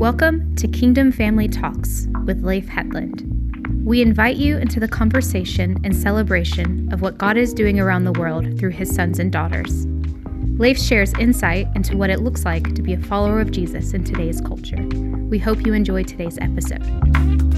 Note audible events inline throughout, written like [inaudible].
Welcome to Kingdom Family Talks with Leif Hetland. We invite you into the conversation and celebration of what God is doing around the world through his sons and daughters. Leif shares insight into what it looks like to be a follower of Jesus in today's culture. We hope you enjoy today's episode.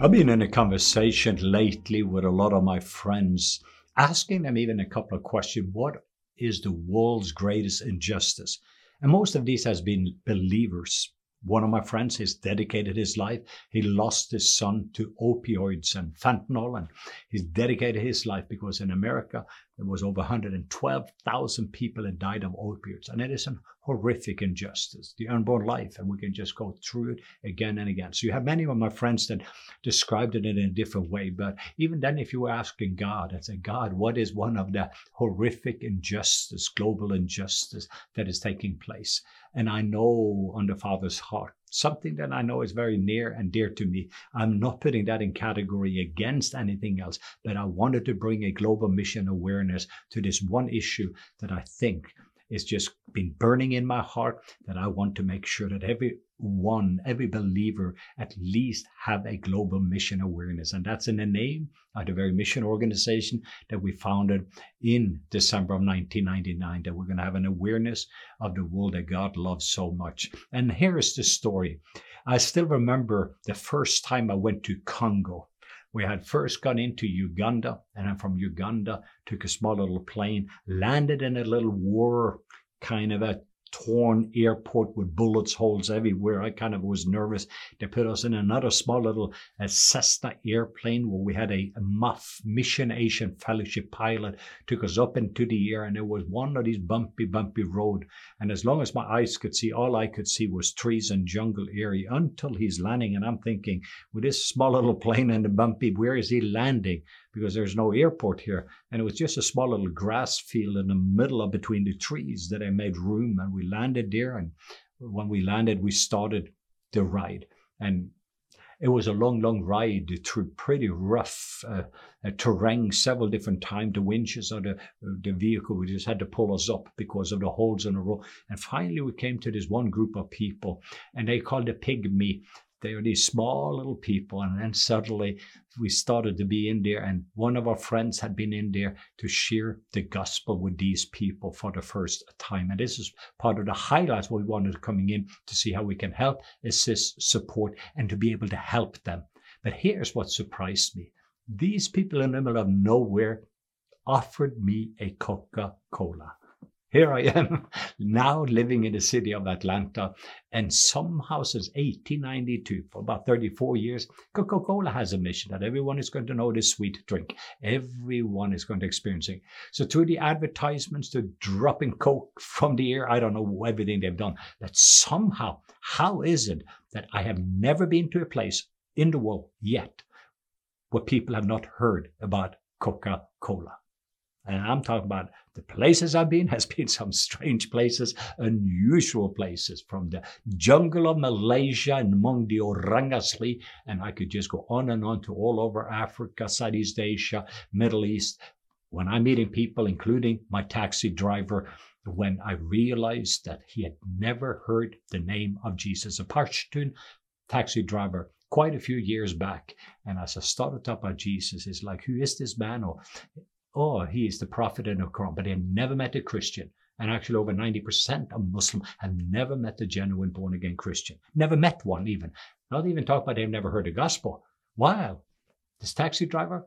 I've been in a conversation lately with a lot of my friends, asking them even a couple of questions. What is the world's greatest injustice? And most of these has been believers. One of my friends has dedicated his life. He lost his son to opioids and fentanyl, and he's dedicated his life because in America there was over 112,000 people that died of opioids, and it is an horrific injustice, the unborn life, and we can just go through it again and again. So you have many of my friends that described it in a different way, but even then, if you were asking God and say, God, what is one of the horrific injustice, global injustice that is taking place? And I know on the Father's heart, something that I know is very near and dear to me. I'm not putting that in category against anything else, but I wanted to bring a global mission awareness to this one issue that I think it's just been burning in my heart that I want to make sure that every one, every believer at least have a global mission awareness. And that's in the name of the very mission organization that we founded in December of 1999, that we're going to have an awareness of the world that God loves so much. And here is the story. I still remember the first time I went to Congo. We had first gone into Uganda, and then from Uganda took a small little plane, landed in a little war kind of a torn airport with bullets holes everywhere. I kind of was nervous. They put us in another small little uh, Cessna airplane where we had a, a MUF Mission Aviation Fellowship pilot took us up into the air, and it was one of these bumpy, bumpy road. And as long as my eyes could see, all I could see was trees and jungle area until he's landing. And I'm thinking, with this small little plane and the bumpy, where is he landing? Because there's no airport here. And it was just a small little grass field in the middle of between the trees that I made room and we landed there. And when we landed, we started the ride. And it was a long, long ride through pretty rough uh, uh, terrain several different times. The winches of the, the vehicle, we just had to pull us up because of the holes in the road. And finally, we came to this one group of people, and they called the pygmy they were these small little people. And then suddenly we started to be in there. And one of our friends had been in there to share the gospel with these people for the first time. And this is part of the highlights we wanted coming in to see how we can help, assist, support, and to be able to help them. But here's what surprised me. These people in the middle of nowhere offered me a Coca Cola. Here I am [laughs] now living in the city of Atlanta, and somehow since 1892, for about 34 years, Coca Cola has a mission that everyone is going to know this sweet drink. Everyone is going to experience it. So, through the advertisements to dropping Coke from the air, I don't know everything they've done, that somehow, how is it that I have never been to a place in the world yet where people have not heard about Coca Cola? And I'm talking about the places I've been [laughs] has been some strange places, unusual places, from the jungle of Malaysia and among the orang asli, and I could just go on and on to all over Africa, Southeast Asia, Middle East. When I'm meeting people, including my taxi driver, when I realized that he had never heard the name of Jesus, a Pashtun taxi driver quite a few years back. And as I started up about Jesus, it's like, who is this man? Or oh, he is the prophet in the Quran, but they never met a Christian. And actually, over 90% of Muslims have never met a genuine born again Christian. Never met one, even. Not even talk about they've never heard the gospel. Wow. This taxi driver,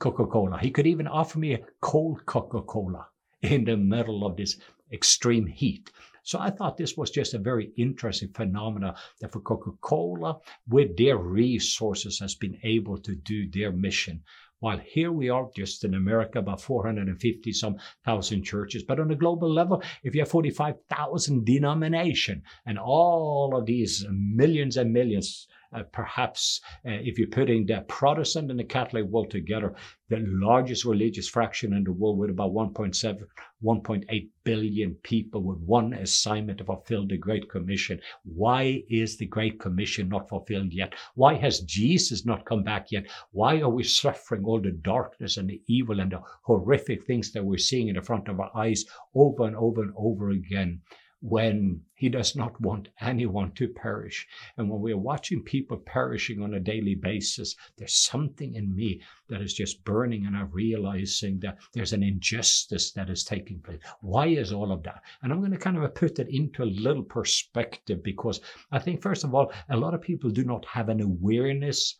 Coca Cola. He could even offer me a cold Coca Cola in the middle of this extreme heat. So I thought this was just a very interesting phenomena that for Coca-Cola, with their resources, has been able to do their mission while here we are just in America, about 450 some thousand churches. But on a global level, if you have 45,000 denomination and all of these millions and millions uh, perhaps uh, if you're putting the Protestant and the Catholic world together, the largest religious fraction in the world with about 1.7, 1.8 billion people with one assignment to fulfill the Great Commission. Why is the Great Commission not fulfilled yet? Why has Jesus not come back yet? Why are we suffering all the darkness and the evil and the horrific things that we're seeing in the front of our eyes over and over and over again? When he does not want anyone to perish. And when we're watching people perishing on a daily basis, there's something in me that is just burning, and I'm realizing that there's an injustice that is taking place. Why is all of that? And I'm going to kind of put it into a little perspective because I think, first of all, a lot of people do not have an awareness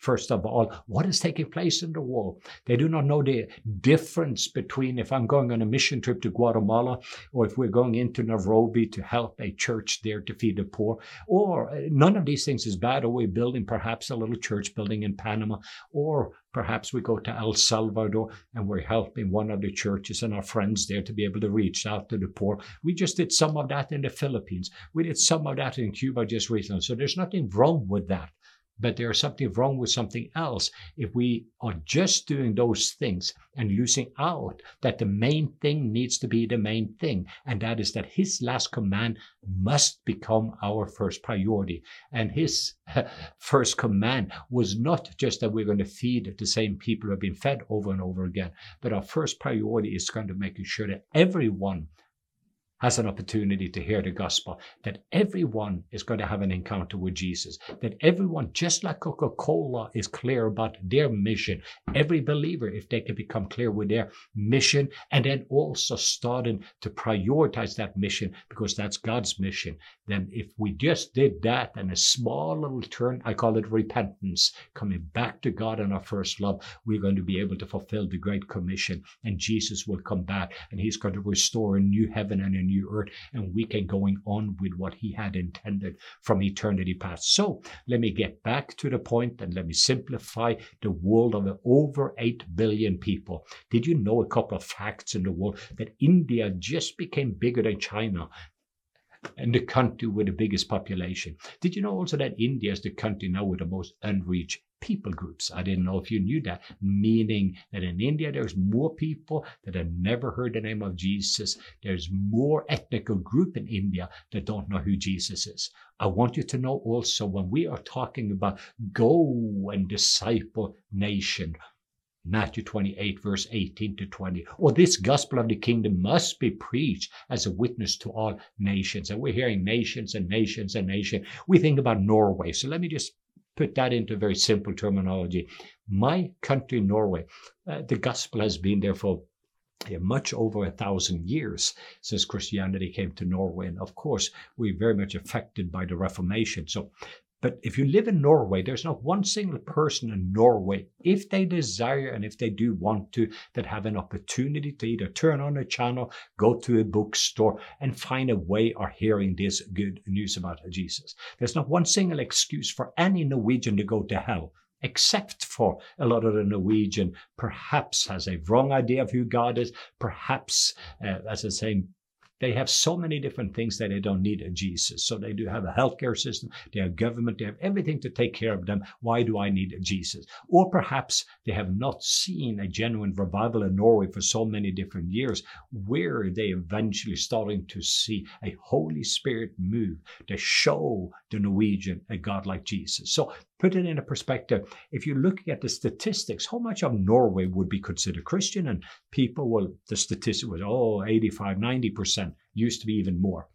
first of all, what is taking place in the world. They do not know the difference between if I'm going on a mission trip to Guatemala or if we're going into Nairobi to help a church there to feed the poor, or uh, none of these things is bad, or we're building perhaps a little church building in Panama, or perhaps we go to El Salvador and we're helping one of the churches and our friends there to be able to reach out to the poor. We just did some of that in the Philippines. We did some of that in Cuba just recently. So there's nothing wrong with that but there's something wrong with something else if we are just doing those things and losing out that the main thing needs to be the main thing and that is that his last command must become our first priority. And his [laughs] first command was not just that we're going to feed the same people who have been fed over and over again but our first priority is going to making sure that everyone has an opportunity to hear the gospel, that everyone is going to have an encounter with Jesus, that everyone, just like Coca Cola, is clear about their mission. Every believer, if they can become clear with their mission and then also starting to prioritize that mission because that's God's mission, then if we just did that and a small little turn, I call it repentance, coming back to God and our first love, we're going to be able to fulfill the Great Commission and Jesus will come back and he's going to restore a new heaven and a earth, and we can going on with what he had intended from eternity past. So let me get back to the point and let me simplify the world of over 8 billion people. Did you know a couple of facts in the world that India just became bigger than China? and the country with the biggest population. Did you know also that India is the country now with the most unreached people groups. I didn't know if you knew that, meaning that in India there's more people that have never heard the name of Jesus. There's more ethnic group in India that don't know who Jesus is. I want you to know also when we are talking about go and disciple nation, Matthew 28, verse 18 to 20. Or this gospel of the kingdom must be preached as a witness to all nations. And we're hearing nations and nations and nations. We think about Norway. So let me just put that into very simple terminology. My country, Norway, uh, the gospel has been there for yeah, much over a thousand years since Christianity came to Norway. And of course, we're very much affected by the Reformation. So but if you live in Norway, there's not one single person in Norway, if they desire and if they do want to, that have an opportunity to either turn on a channel, go to a bookstore, and find a way of hearing this good news about Jesus. There's not one single excuse for any Norwegian to go to hell except for a lot of the Norwegian perhaps has a wrong idea of who God is, perhaps, uh, as I say, they have so many different things that they don't need a Jesus. So they do have a healthcare system, they have government, they have everything to take care of them. Why do I need a Jesus? Or perhaps they have not seen a genuine revival in Norway for so many different years, where they eventually starting to see a Holy Spirit move to show the Norwegian a God like Jesus. So put it in a perspective. If you're looking at the statistics, how much of Norway would be considered Christian? And people will, the statistic was, oh, 85, 90%, used to be even more.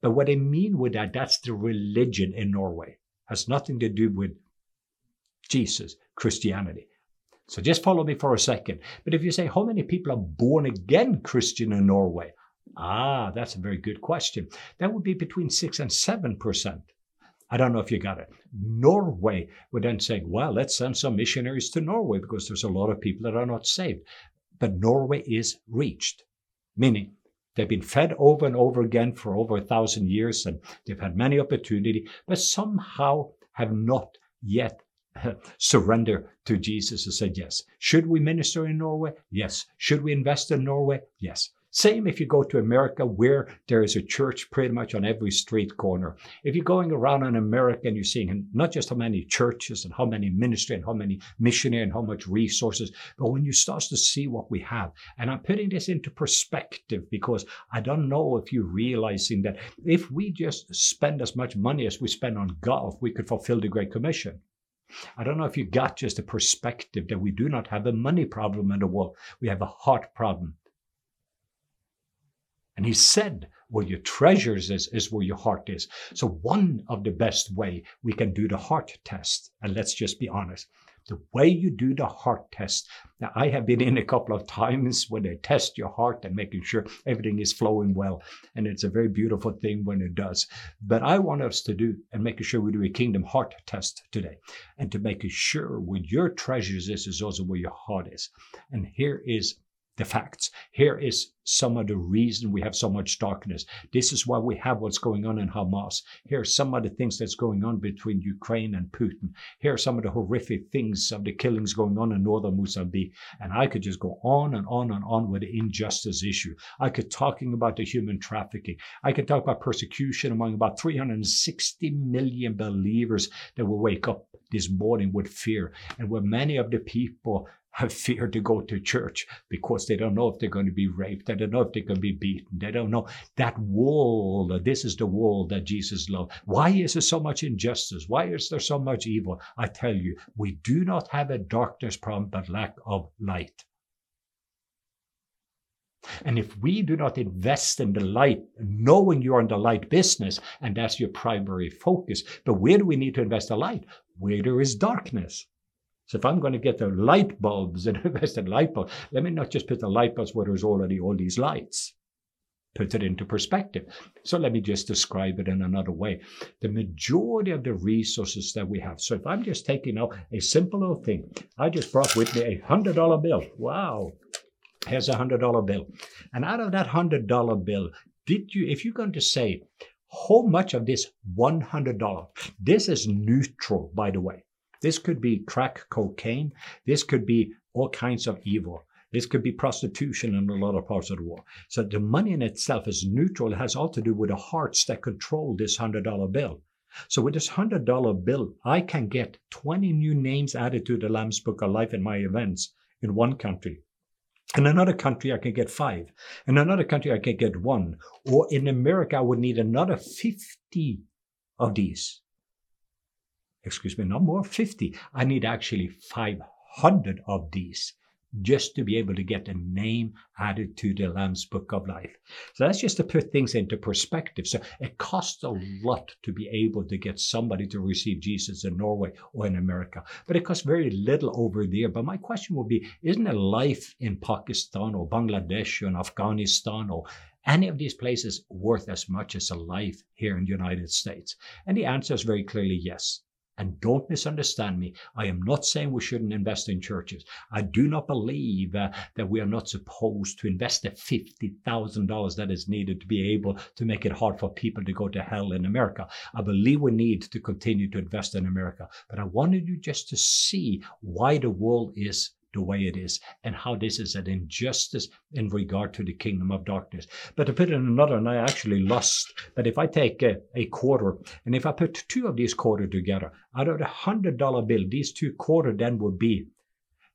But what I mean with that, that's the religion in Norway. Has nothing to do with Jesus, Christianity. So just follow me for a second. But if you say, how many people are born again Christian in Norway? Ah, that's a very good question. That would be between 6 and 7%. I don't know if you got it. Norway would then say, well, let's send some missionaries to Norway because there's a lot of people that are not saved. But Norway is reached, meaning they've been fed over and over again for over a thousand years and they've had many opportunity, but somehow have not yet uh, surrender to Jesus and said yes. Should we minister in Norway? Yes. Should we invest in Norway? Yes. Same if you go to America, where there is a church pretty much on every street corner. If you're going around in America and you're seeing not just how many churches and how many ministry and how many missionary and how much resources, but when you start to see what we have, and I'm putting this into perspective because I don't know if you're realizing that if we just spend as much money as we spend on golf, we could fulfill the Great Commission. I don't know if you got just the perspective that we do not have a money problem in the world. We have a heart problem. And he said, where your treasures is, is where your heart is. So one of the best way we can do the heart test, and let's just be honest, the way you do the heart test. Now, I have been in a couple of times when they test your heart and making sure everything is flowing well. And it's a very beautiful thing when it does. But I want us to do and making sure we do a kingdom heart test today and to make sure where your treasures is, is also where your heart is. And here is the facts. Here is some of the reason we have so much darkness. This is why we have what's going on in Hamas. Here are some of the things that's going on between Ukraine and Putin. Here are some of the horrific things of the killings going on in northern Mozambique. And I could just go on and on and on with the injustice issue. I could talking about the human trafficking. I could talk about persecution among about 360 million believers that will wake up this morning with fear and where many of the people have fear to go to church because they don't know if they're going to be raped. They don't know if they're going to be beaten. They don't know that wall. This is the wall that Jesus loved. Why is there so much injustice? Why is there so much evil? I tell you, we do not have a darkness problem, but lack of light. And if we do not invest in the light, knowing you're in the light business, and that's your primary focus, but where do we need to invest the light? Where there is darkness. So if I'm going to get the light bulbs and invest [laughs] in light bulbs, let me not just put the light bulbs where there's already all these lights. Put it into perspective. So let me just describe it in another way. The majority of the resources that we have. So if I'm just taking out a simple little thing, I just brought with me a hundred dollar bill. Wow. Here's a hundred dollar bill. And out of that hundred dollar bill, did you, if you're going to say, how much of this $100, this is neutral, by the way. This could be crack cocaine. This could be all kinds of evil. This could be prostitution in a lot of parts of the world. So the money in itself is neutral. It has all to do with the hearts that control this $100 bill. So with this $100 bill, I can get 20 new names added to the Lamb's Book of Life in my events in one country. In another country, I can get five. In another country, I can get one. Or in America, I would need another 50 of these excuse me, not more, 50. I need actually 500 of these just to be able to get a name added to the Lamb's Book of Life. So that's just to put things into perspective. So it costs a lot to be able to get somebody to receive Jesus in Norway or in America, but it costs very little over there. But my question would be, isn't a life in Pakistan or Bangladesh or in Afghanistan or any of these places worth as much as a life here in the United States? And the answer is very clearly yes. And don't misunderstand me. I am not saying we shouldn't invest in churches. I do not believe uh, that we are not supposed to invest the $50,000 that is needed to be able to make it hard for people to go to hell in America. I believe we need to continue to invest in America. But I wanted you just to see why the world is the way it is and how this is an injustice in regard to the kingdom of darkness. But to put it in another, and I actually lost, but if I take a, a quarter and if I put two of these quarter together, out of the hundred dollar bill, these two quarter then would be,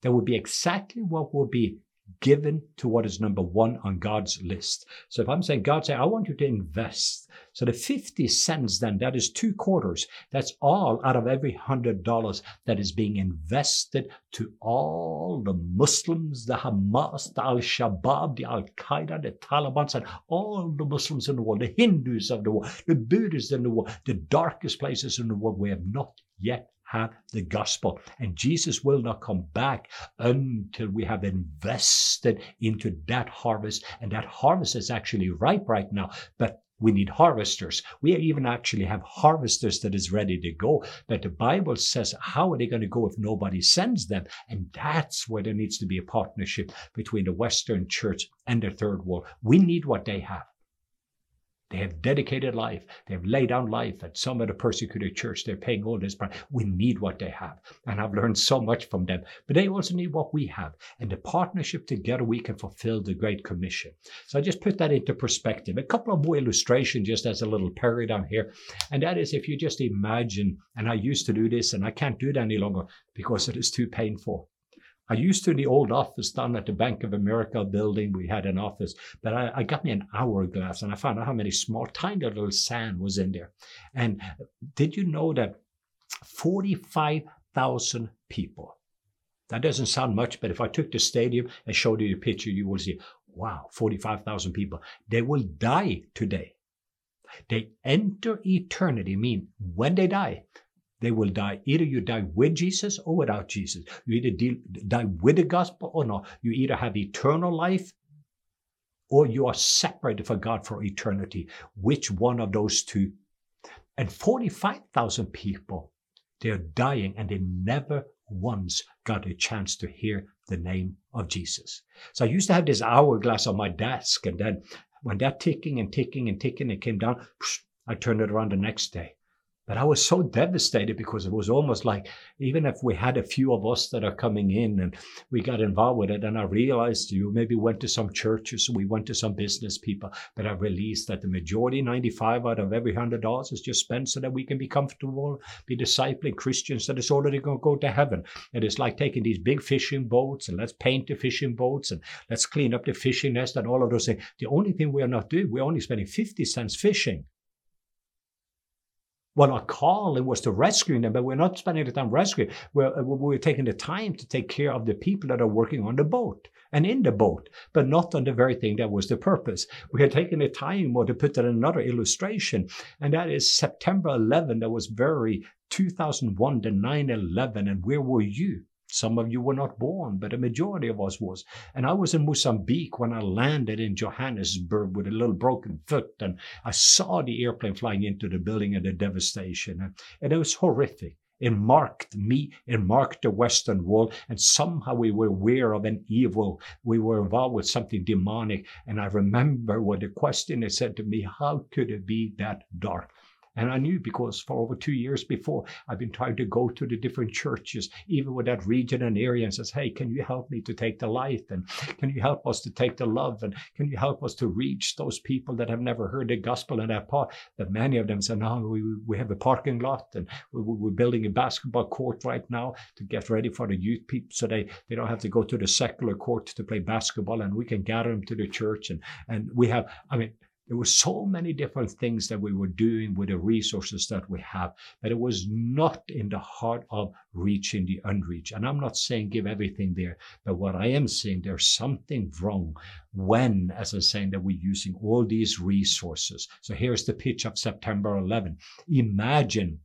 that would be exactly what would be given to what is number one on God's list. So if I'm saying, God say, I want you to invest. So the 50 cents then, that is two quarters. That's all out of every hundred dollars that is being invested to all the Muslims, the Hamas, the Al-Shabaab, the Al-Qaeda, the Taliban, and all the Muslims in the world, the Hindus of the world, the Buddhists in the world, the darkest places in the world we have not yet have the gospel. And Jesus will not come back until we have invested into that harvest. And that harvest is actually ripe right now. But we need harvesters. We even actually have harvesters that is ready to go. But the Bible says, how are they going to go if nobody sends them? And that's where there needs to be a partnership between the Western church and the third world. We need what they have. They have dedicated life. They have laid down life at some of the persecuted church. They're paying all this price. We need what they have. And I've learned so much from them. But they also need what we have. And the partnership together, we can fulfill the Great Commission. So I just put that into perspective. A couple of more illustrations just as a little paradigm here. And that is if you just imagine, and I used to do this and I can't do it any longer because it is too painful. I used to the old office down at the Bank of America building, we had an office, but I, I, got me an hourglass and I found out how many small, tiny little sand was in there. And did you know that 45,000 people, that doesn't sound much, but if I took the stadium and showed you a picture, you will see, wow, 45,000 people, they will die today. They enter eternity, mean when they die, they will die. Either you die with Jesus or without Jesus. You either deal, die with the gospel or not. You either have eternal life or you are separated from God for eternity. Which one of those two? And 45,000 people, they're dying and they never once got a chance to hear the name of Jesus. So I used to have this hourglass on my desk, and then when that ticking and ticking and ticking, it came down, I turned it around the next day. But I was so devastated because it was almost like even if we had a few of us that are coming in and we got involved with it, and I realized you maybe went to some churches, we went to some business people, but I released that the majority, 95 out of every hundred dollars, is just spent so that we can be comfortable, be discipling Christians that is already going to go to heaven. And It is like taking these big fishing boats and let's paint the fishing boats and let's clean up the fishing nest and all of those things. The only thing we are not doing, we're only spending 50 cents fishing. Well, our calling was to rescue them, but we're not spending the time rescuing. We're, uh, we're taking the time to take care of the people that are working on the boat and in the boat, but not on the very thing that was the purpose. We had taken the time, or to put that in another illustration, and that is September 11. That was very 2001 to 9 11. And where were you? Some of you were not born, but a majority of us was. And I was in Mozambique when I landed in Johannesburg with a little broken foot, and I saw the airplane flying into the building and the devastation. And it was horrific. It marked me, it marked the Western world, and somehow we were aware of an evil. We were involved with something demonic. And I remember what the question said to me, how could it be that dark? And I knew because for over two years before, I've been trying to go to the different churches, even with that region and area, and says, Hey, can you help me to take the light? And can you help us to take the love? And can you help us to reach those people that have never heard the gospel in that part? But many of them said, No, we, we have a parking lot and we, are building a basketball court right now to get ready for the youth people so they, they don't have to go to the secular court to play basketball and we can gather them to the church. And, and we have, I mean, there were so many different things that we were doing with the resources that we have, but it was not in the heart of reaching the unreached. And I'm not saying give everything there, but what I am saying, there's something wrong when, as I'm saying, that we're using all these resources. So here's the pitch of September 11. Imagine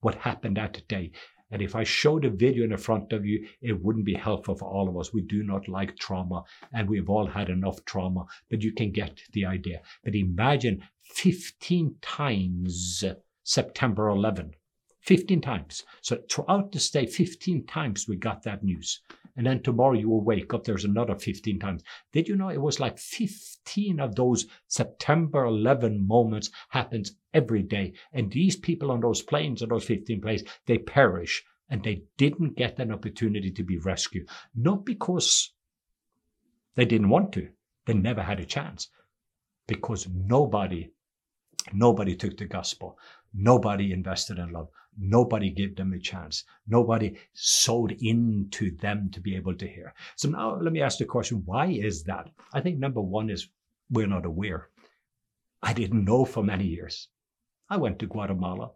what happened that day. And if I showed a video in front of you, it wouldn't be helpful for all of us. We do not like trauma, and we've all had enough trauma, but you can get the idea. But imagine 15 times September 11. 15 times. So throughout the day, 15 times we got that news. And then tomorrow you will wake up, there's another 15 times. Did you know it was like 15 of those September 11 moments happens every day. And these people on those planes, on those 15 planes, they perish and they didn't get an opportunity to be rescued. Not because they didn't want to, they never had a chance. Because nobody, nobody took the gospel. Nobody invested in love. Nobody gave them a chance. Nobody sowed into them to be able to hear. So now let me ask the question why is that? I think number one is we're not aware. I didn't know for many years. I went to Guatemala.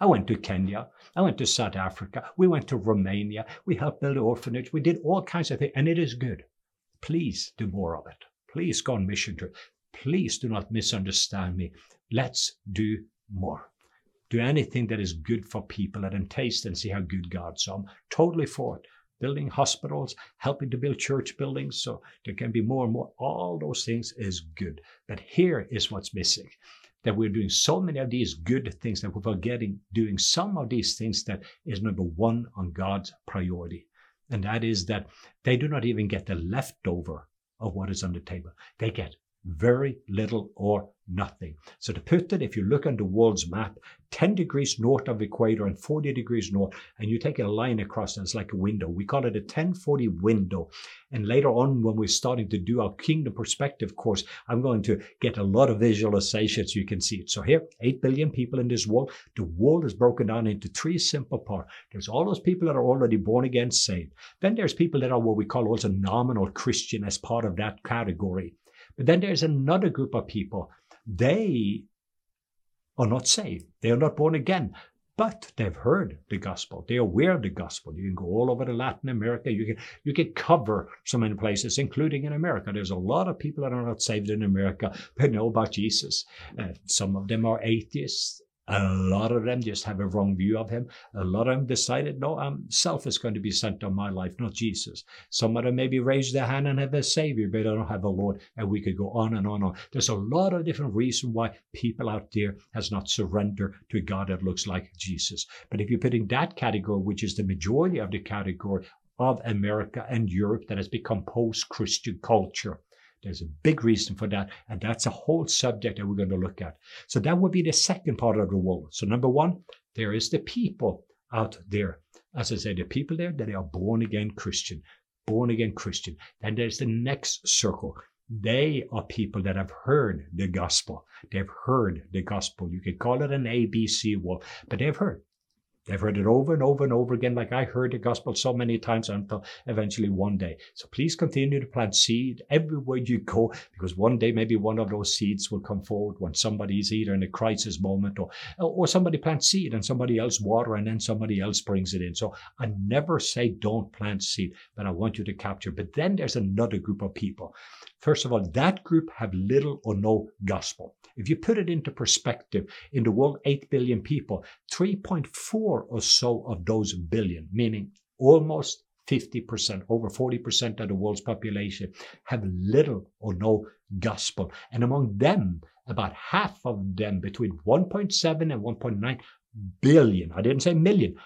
I went to Kenya. I went to South Africa. We went to Romania. We helped build an orphanage. We did all kinds of things, and it is good. Please do more of it. Please go on mission trip. Please do not misunderstand me. Let's do more do anything that is good for people Let them taste and see how good God. So I'm totally for it. Building hospitals, helping to build church buildings so there can be more and more. All those things is good. But here is what's missing. That we're doing so many of these good things that we're forgetting doing some of these things that is number one on God's priority. And that is that they do not even get the leftover of what is on the table. They get very little or nothing. So to put it, if you look on the world's map, 10 degrees north of equator and 40 degrees north, and you take a line across and it's like a window. We call it a 1040 window. And later on, when we're starting to do our kingdom perspective course, I'm going to get a lot of visualizations. You can see it. So here, 8 billion people in this world. The world is broken down into three simple parts. There's all those people that are already born again, saved. Then there's people that are what we call also nominal Christian as part of that category. But then there's another group of people. They are not saved. They are not born again. But they've heard the gospel. They are aware of the gospel. You can go all over to Latin America. You can you can cover so many places, including in America. There's a lot of people that are not saved in America but know about Jesus. Uh, some of them are atheists. A lot of them just have a wrong view of him. A lot of them decided, no, um, self is going to be sent on my life, not Jesus. Some of them maybe raise their hand and have a savior, but they don't have a Lord. And we could go on and on and on. There's a lot of different reasons why people out there has not surrendered to a God that looks like Jesus. But if you're putting that category, which is the majority of the category of America and Europe that has become post-Christian culture, there's a big reason for that, and that's a whole subject that we're going to look at. So that would be the second part of the world. So number one, there is the people out there. As I said, the people there that are born again Christian, born again Christian. Then there's the next circle. They are people that have heard the gospel. They've heard the gospel. You could call it an ABC wall, but they've heard. They've heard it over and over and over again, like I heard the gospel so many times until eventually one day. So please continue to plant seed everywhere you go, because one day maybe one of those seeds will come forward when somebody's either in a crisis moment or, or somebody plants seed and somebody else water and then somebody else brings it in. So I never say don't plant seed, but I want you to capture. But then there's another group of people. First of all, that group have little or no gospel. If you put it into perspective, in the world, 8 billion people, 3.4 or so of those billion, meaning almost 50%, over 40% of the world's population, have little or no gospel. And among them, about half of them, between 1.7 and 1.9 billion, I didn't say million,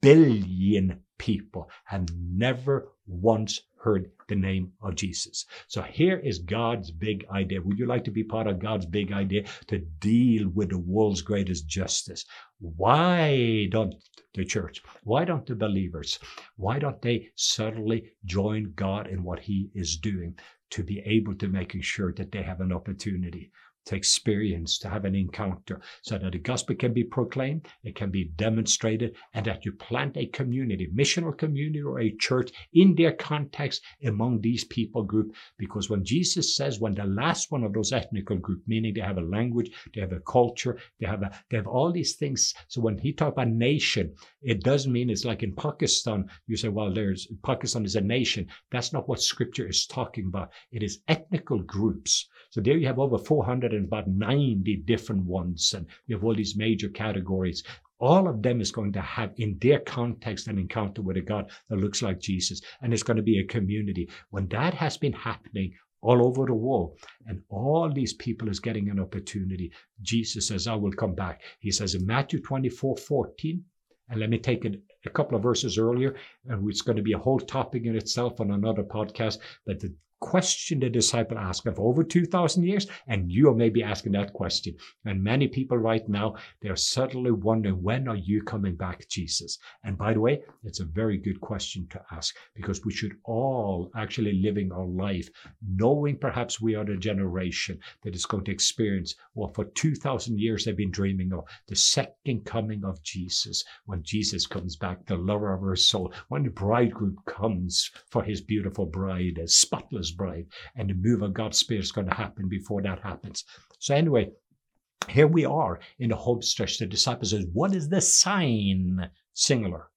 billion people have never once heard the name of Jesus. So here is God's big idea. Would you like to be part of God's big idea to deal with the world's greatest justice? Why don't the church, why don't the believers, why don't they suddenly join God in what he is doing to be able to making sure that they have an opportunity? To experience, to have an encounter, so that the gospel can be proclaimed, it can be demonstrated, and that you plant a community, missional community or a church in their context among these people group. Because when Jesus says, when the last one of those ethnical group, meaning they have a language, they have a culture, they have a, they have all these things. So when he talk about nation, it doesn't mean it's like in Pakistan. You say, well, there's Pakistan is a nation. That's not what Scripture is talking about. It is ethnical groups. So there you have over 400 and about 90 different ones, and you have all these major categories. All of them is going to have in their context an encounter with a God that looks like Jesus, and it's going to be a community. When that has been happening all over the world. And all these people is getting an opportunity. Jesus says, I will come back. He says in Matthew 24, 14, and let me take it a couple of verses earlier, and it's going to be a whole topic in itself on another podcast. But the question the disciple asked of over 2,000 years, and you may be asking that question. And many people right now, they're suddenly wondering, when are you coming back, Jesus? And by the way, it's a very good question to ask because we should all actually living our life knowing perhaps we are the generation that is going to experience what for 2,000 years they've been dreaming of the second coming of Jesus. When Jesus comes back, the lover of our soul, when the bridegroom comes for his beautiful bride, as spotless bride, and the move of God's Spirit is going to happen before that happens. So, anyway, here we are in the home stretch. The disciples says, What is the sign, singular,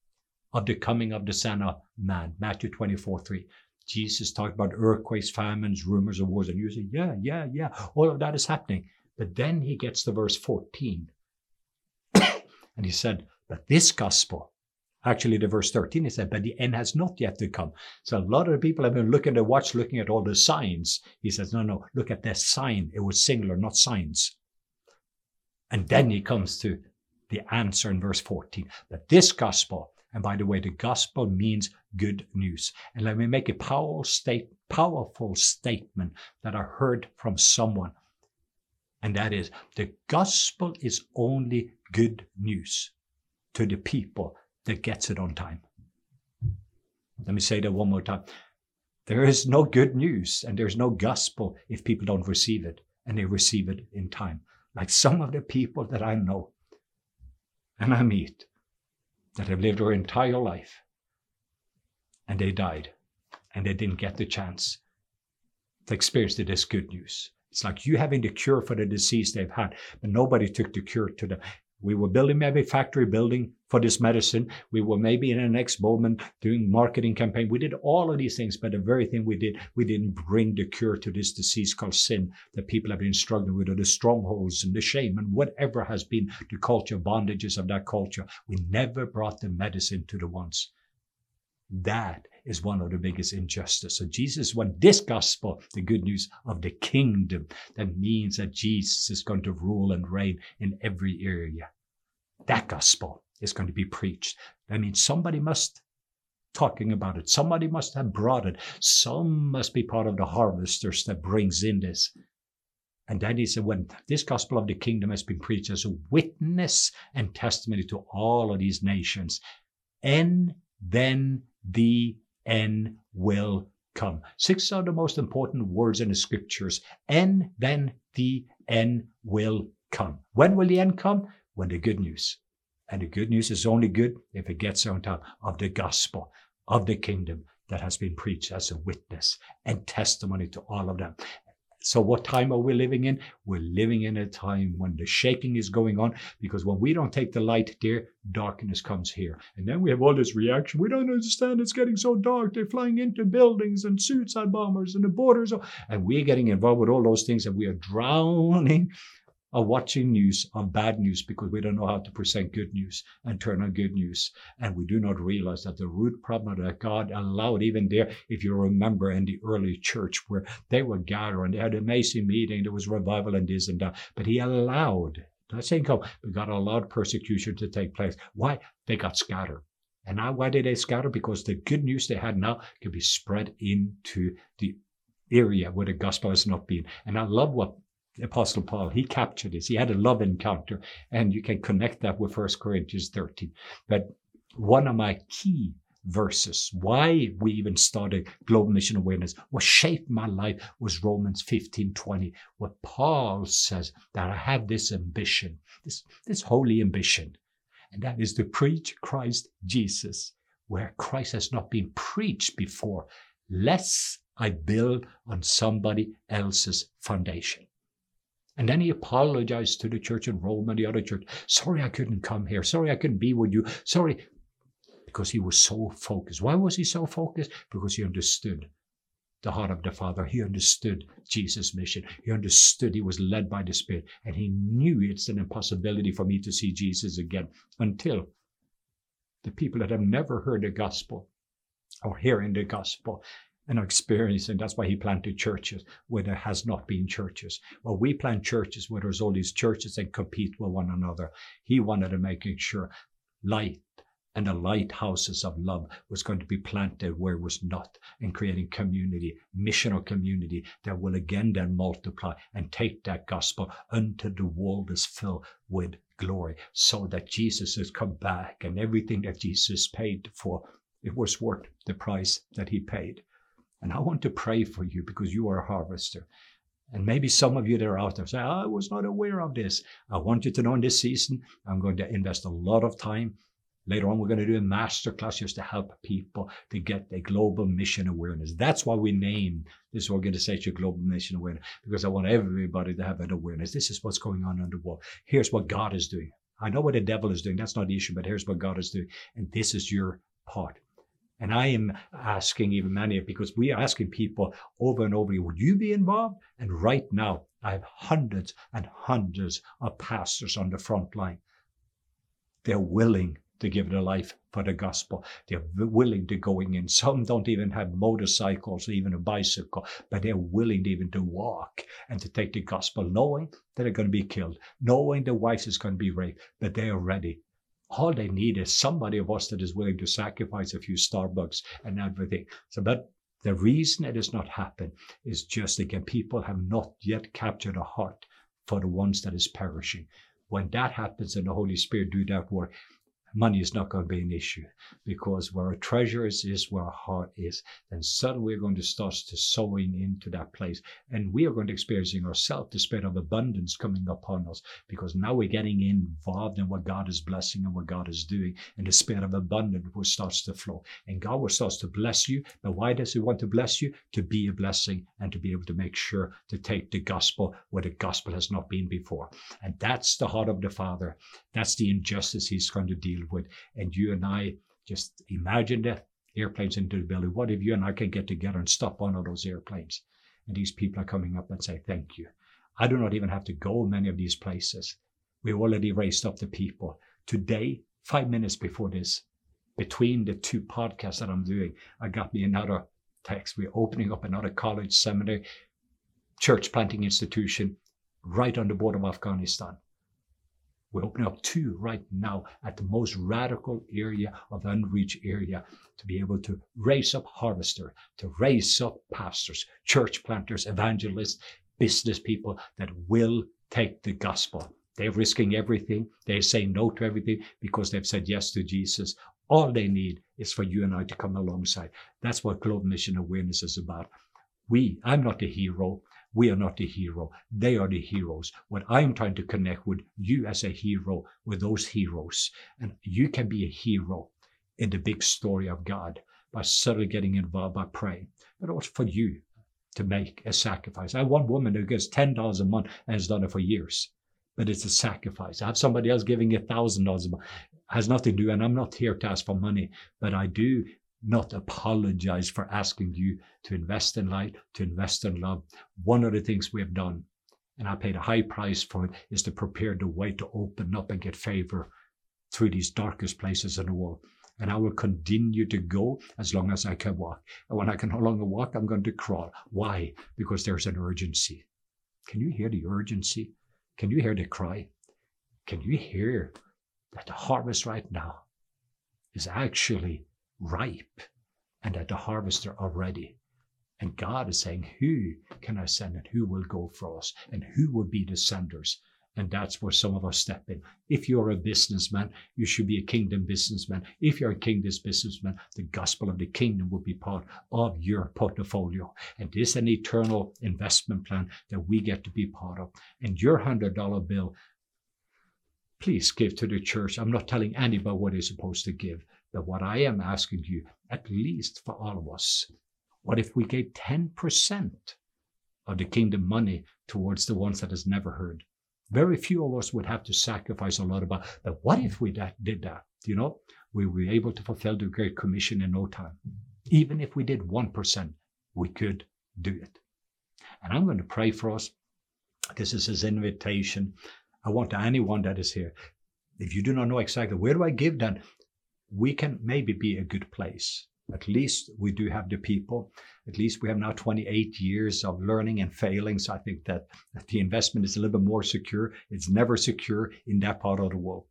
of the coming of the Son of Man? Matthew 24 3. Jesus talked about earthquakes, famines, rumors of wars. And you say, Yeah, yeah, yeah, all of that is happening. But then he gets to verse 14. [coughs] and he said, But this gospel Actually, the verse 13, it said, but the end has not yet to come. So a lot of the people have been looking at the watch, looking at all the signs. He says, no, no, look at the sign. It was singular, not signs. And then he comes to the answer in verse 14. But this gospel And by the way, the gospel means good news. And let me make a powerful, state, powerful statement that I heard from someone. And that is the gospel is only good news to the people that gets it on time. Let me say that one more time. There is no good news and there's no gospel if people don't receive it and they receive it in time. Like some of the people that I know and I meet that have lived their entire life and they died and they didn't get the chance to experience this good news. It's like you having the cure for the disease they've had, but nobody took the cure to them. We were building maybe factory building for this medicine. We were maybe in the next moment doing marketing campaign. We did all of these things, but the very thing we did, we didn't bring the cure to this disease called sin that people have been struggling with, or the strongholds and the shame and whatever has been the culture, bondages of that culture. We never brought the medicine to the ones. That is one of the biggest injustices. So Jesus want this gospel, the good news of the kingdom, that means that Jesus is going to rule and reign in every area. That gospel is going to be preached. That means somebody must talking about it. Somebody must have brought it. Some must be part of the harvesters that brings in this. And then he said, when this gospel of the kingdom has been preached as a witness and testimony to all of these nations, and then the end will come. Six are the most important words in the scriptures. And then the end will come. When will the end come? When the good news. And the good news is only good if it gets on top of the gospel of the kingdom that has been preached as a witness and testimony to all of them. So, what time are we living in? We're living in a time when the shaking is going on because when we don't take the light there, darkness comes here. And then we have all this reaction. We don't understand. It's getting so dark. They're flying into buildings and suicide bombers and the borders. And we're getting involved with all those things and we are drowning are watching news of bad news because we don't know how to present good news and turn on good news. And we do not realize that the root problem that God allowed, even there, if you remember in the early church where they were gathering, they had an amazing meeting, there was revival and this and that, but He allowed, not saying come, but God allowed persecution to take place. Why? They got scattered. And now, why did they scatter? Because the good news they had now could be spread into the area where the gospel has not been. And I love what Apostle Paul, he captured this. He had a love encounter, and you can connect that with 1 Corinthians 13. But one of my key verses, why we even started Global Mission Awareness, what shaped my life was Romans 15 20, where Paul says that I have this ambition, this, this holy ambition, and that is to preach Christ Jesus where Christ has not been preached before, lest I build on somebody else's foundation. And then he apologized to the church in Rome and the other church. Sorry, I couldn't come here. Sorry, I couldn't be with you. Sorry. Because he was so focused. Why was he so focused? Because he understood the heart of the Father. He understood Jesus' mission. He understood he was led by the Spirit. And he knew it's an impossibility for me to see Jesus again until the people that have never heard the gospel or hearing the gospel and experiencing. That's why he planted churches where there has not been churches. Well, we plant churches where there's all these churches and compete with one another. He wanted to make sure light and the lighthouses of love was going to be planted where it was not and creating community, missional community that will again then multiply and take that gospel until the world is filled with glory so that Jesus has come back and everything that Jesus paid for, it was worth the price that he paid. And I want to pray for you because you are a harvester. And maybe some of you that are out there say, ah, I was not aware of this. I want you to know in this season, I'm going to invest a lot of time. Later on, we're going to do a master class just to help people to get a global mission awareness. That's why we name this organization Global Mission Awareness, because I want everybody to have that awareness. This is what's going on in the world. Here's what God is doing. I know what the devil is doing. That's not the issue, but here's what God is doing. And this is your part. And I am asking even many, because we are asking people over and over, would you be involved? And right now, I have hundreds and hundreds of pastors on the front line. They're willing to give their life for the gospel. They're willing to going in. Some don't even have motorcycles, or even a bicycle, but they're willing even to walk and to take the gospel, knowing that they're going to be killed, knowing the wife is going to be raped, but they are ready All they need is somebody of us that is willing to sacrifice a few Starbucks and everything. So, but the reason it has not happened is just again, people have not yet captured a heart for the ones that is perishing. When that happens and the Holy Spirit do that work, money is not going to be an issue because where our treasure is, is where our heart is. Then suddenly we're going to start to sowing into that place. And we are going to experiencing ourselves the spirit of abundance coming upon us because now we're getting involved in what God is blessing and what God is doing. And the spirit of abundance will starts to flow. And God will start to bless you. But why does He want to bless you? To be a blessing and to be able to make sure to take the gospel where the gospel has not been before. And that's the heart of the Father. That's the injustice He's going to deal with. And you and I just imagine the airplanes into the building. What if you and I can get together and stop one of those airplanes? And these people are coming up and say, Thank you. I do not even have to go many of these places. We already raised up the people. Today, five minutes before this, between the two podcasts that I'm doing, I got me another text. We're opening up another college, seminary, church planting institution right on the border of Afghanistan. We're opening up two right now at the most radical area of unreached area to be able to raise up harvester, to raise up pastors, church planters, evangelists, business people that will take the gospel. They're risking everything. They say no to everything because they've said yes to Jesus. All they need is for you and I to come alongside. That's what Global Mission Awareness is about. We, I'm not the hero. We are not the hero. They are the heroes. What I'm trying to connect with you as a hero with those heroes. And you can be a hero in the big story of God by suddenly getting involved by praying, but also for you to make a sacrifice. I have one woman who gets $10 a month and has done it for years, but it's a sacrifice. I have somebody else giving $1,000 a month. Has nothing to do, and I'm not here to ask for money, but I do not apologize for asking you to invest in light, to invest in love. One of the things we have done, and I paid a high price for it, is to prepare the way to open up and get favor through these darkest places in the world. And I will continue to go as long as I can walk. And when I can no longer walk, I'm going to crawl. Why? Because there's an urgency. Can you hear the urgency? Can you hear the cry? Can you hear that the harvest right now is actually ripe and that the harvester are ready. And God is saying, Who can I send and who will go for us and who will be the senders? And that's where some of us step in. If you're a businessman, you should be a kingdom businessman. If you're a kingdom businessman, the gospel of the kingdom will be part of your portfolio. And this is an eternal investment plan that we get to be part of. And your $100 bill, please give to the church. I'm not telling anybody what they're supposed to give. But what I am asking you, at least for all of us, what if we gave 10% of the kingdom money towards the ones that has never heard? Very few of us would have to sacrifice a lot about, but what if we that, did that? You know, we were able to fulfill the Great Commission in no time. Even if we did 1%, we could do it. And I'm going to pray for us. This is his invitation. I want to anyone that is here. If you do not know exactly where do I give, then we can maybe be a good place. At least we do have the people. At least we have now 28 years of learning and failing. So I think that the investment is a little bit more secure. It's never secure in that part of the world.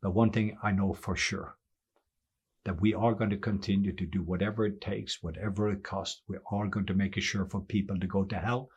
But one thing I know for sure that we are going to continue to do whatever it takes, whatever it costs. We are going to make it sure for people to go to hell,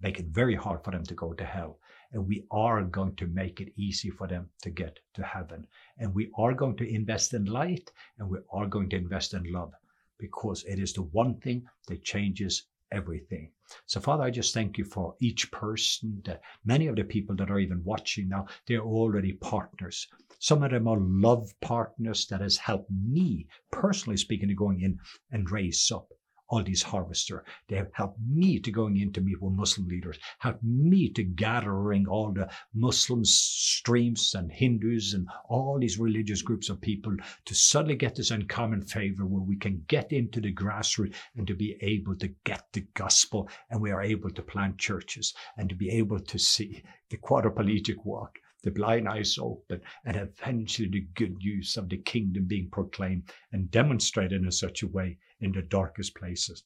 make it very hard for them to go to hell and we are going to make it easy for them to get to heaven. And we are going to invest in light and we are going to invest in love because it is the one thing that changes everything. So, Father, I just thank you for each person, that many of the people that are even watching now, they're already partners. Some of them are love partners that has helped me, personally speaking, to going in and raise up all these harvesters. They have helped me to going in to meet with Muslim leaders, helped me to gathering all the Muslim streams and Hindus and all these religious groups of people to suddenly get this uncommon favor where we can get into the grassroots and to be able to get the gospel and we are able to plant churches and to be able to see the quadriplegic walk the blind eyes open, and eventually the good news of the kingdom being proclaimed and demonstrated in such a way in the darkest places.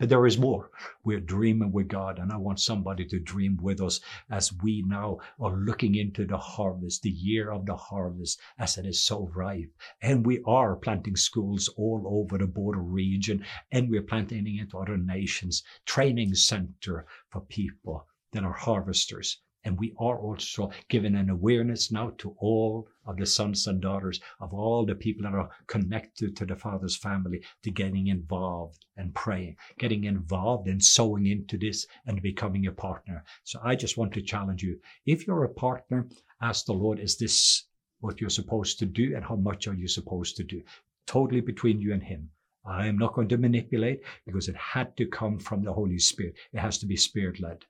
But there is more. We're dreaming with God, and I want somebody to dream with us as we now are looking into the harvest, the year of the harvest, as it is so ripe. And we are planting schools all over the border region, and we're planting into other nations, training center for people that are harvesters. And we are also giving an awareness now to all of the sons and daughters of all the people that are connected to the Father's family to getting involved and praying, getting involved and sowing into this and becoming a partner. So I just want to challenge you. If you're a partner, ask the Lord, is this what you're supposed to do and how much are you supposed to do? Totally between you and Him. I am not going to manipulate because it had to come from the Holy Spirit. It has to be spirit led.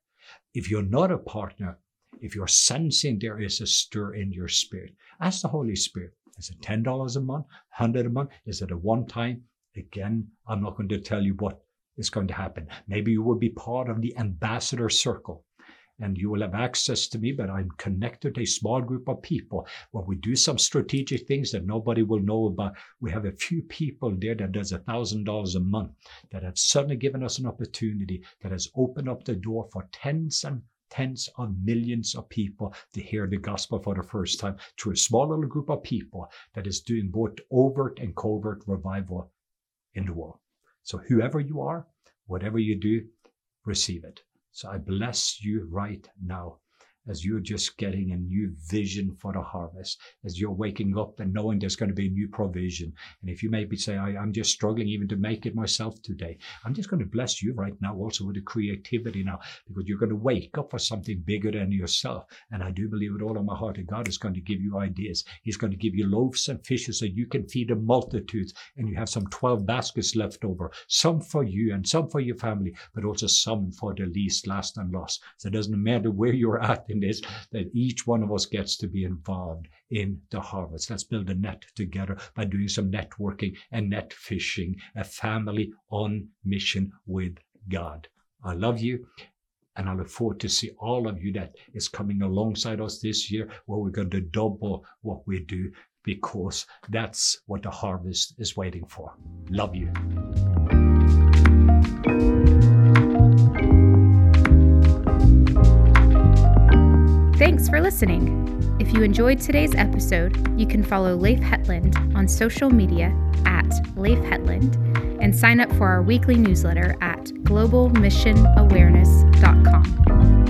If you're not a partner, if you're sensing there is a stir in your spirit, ask the Holy Spirit. Is it $10 a month, 100 a month? Is it a one time? Again, I'm not going to tell you what is going to happen. Maybe you will be part of the ambassador circle and you will have access to me, but I'm connected to a small group of people where we do some strategic things that nobody will know about. We have a few people there that does a thousand dollars a month that have suddenly given us an opportunity that has opened up the door for tens and tens of millions of people to hear the gospel for the first time to a small little group of people that is doing both overt and covert revival in the world. So, whoever you are, whatever you do, receive it. So, I bless you right now as you're just getting a new vision for the harvest, as you're waking up and knowing there's going to be a new provision. And if you maybe say, I, am just struggling even to make it myself today, I'm just going to bless you right now also with the creativity now, because you're going to wake up for something bigger than yourself. And I do believe with all of my heart that God is going to give you ideas. He's going to give you loaves and fishes so you can feed a multitude and you have some 12 baskets left over, some for you and some for your family, but also some for the least, last and lost. So it doesn't matter where you're at is that each one of us gets to be involved in the harvest. Let's build a net together by doing some networking and net fishing, a family on mission with God. I love you. And I look forward to see all of you that is coming alongside us this year where we're going to double what we do because that's what the harvest is waiting for. Love you. Thanks for listening. If you enjoyed today's episode, you can follow Leif Hetland on social media at Leif Hetland and sign up for our weekly newsletter at globalmissionawareness.com.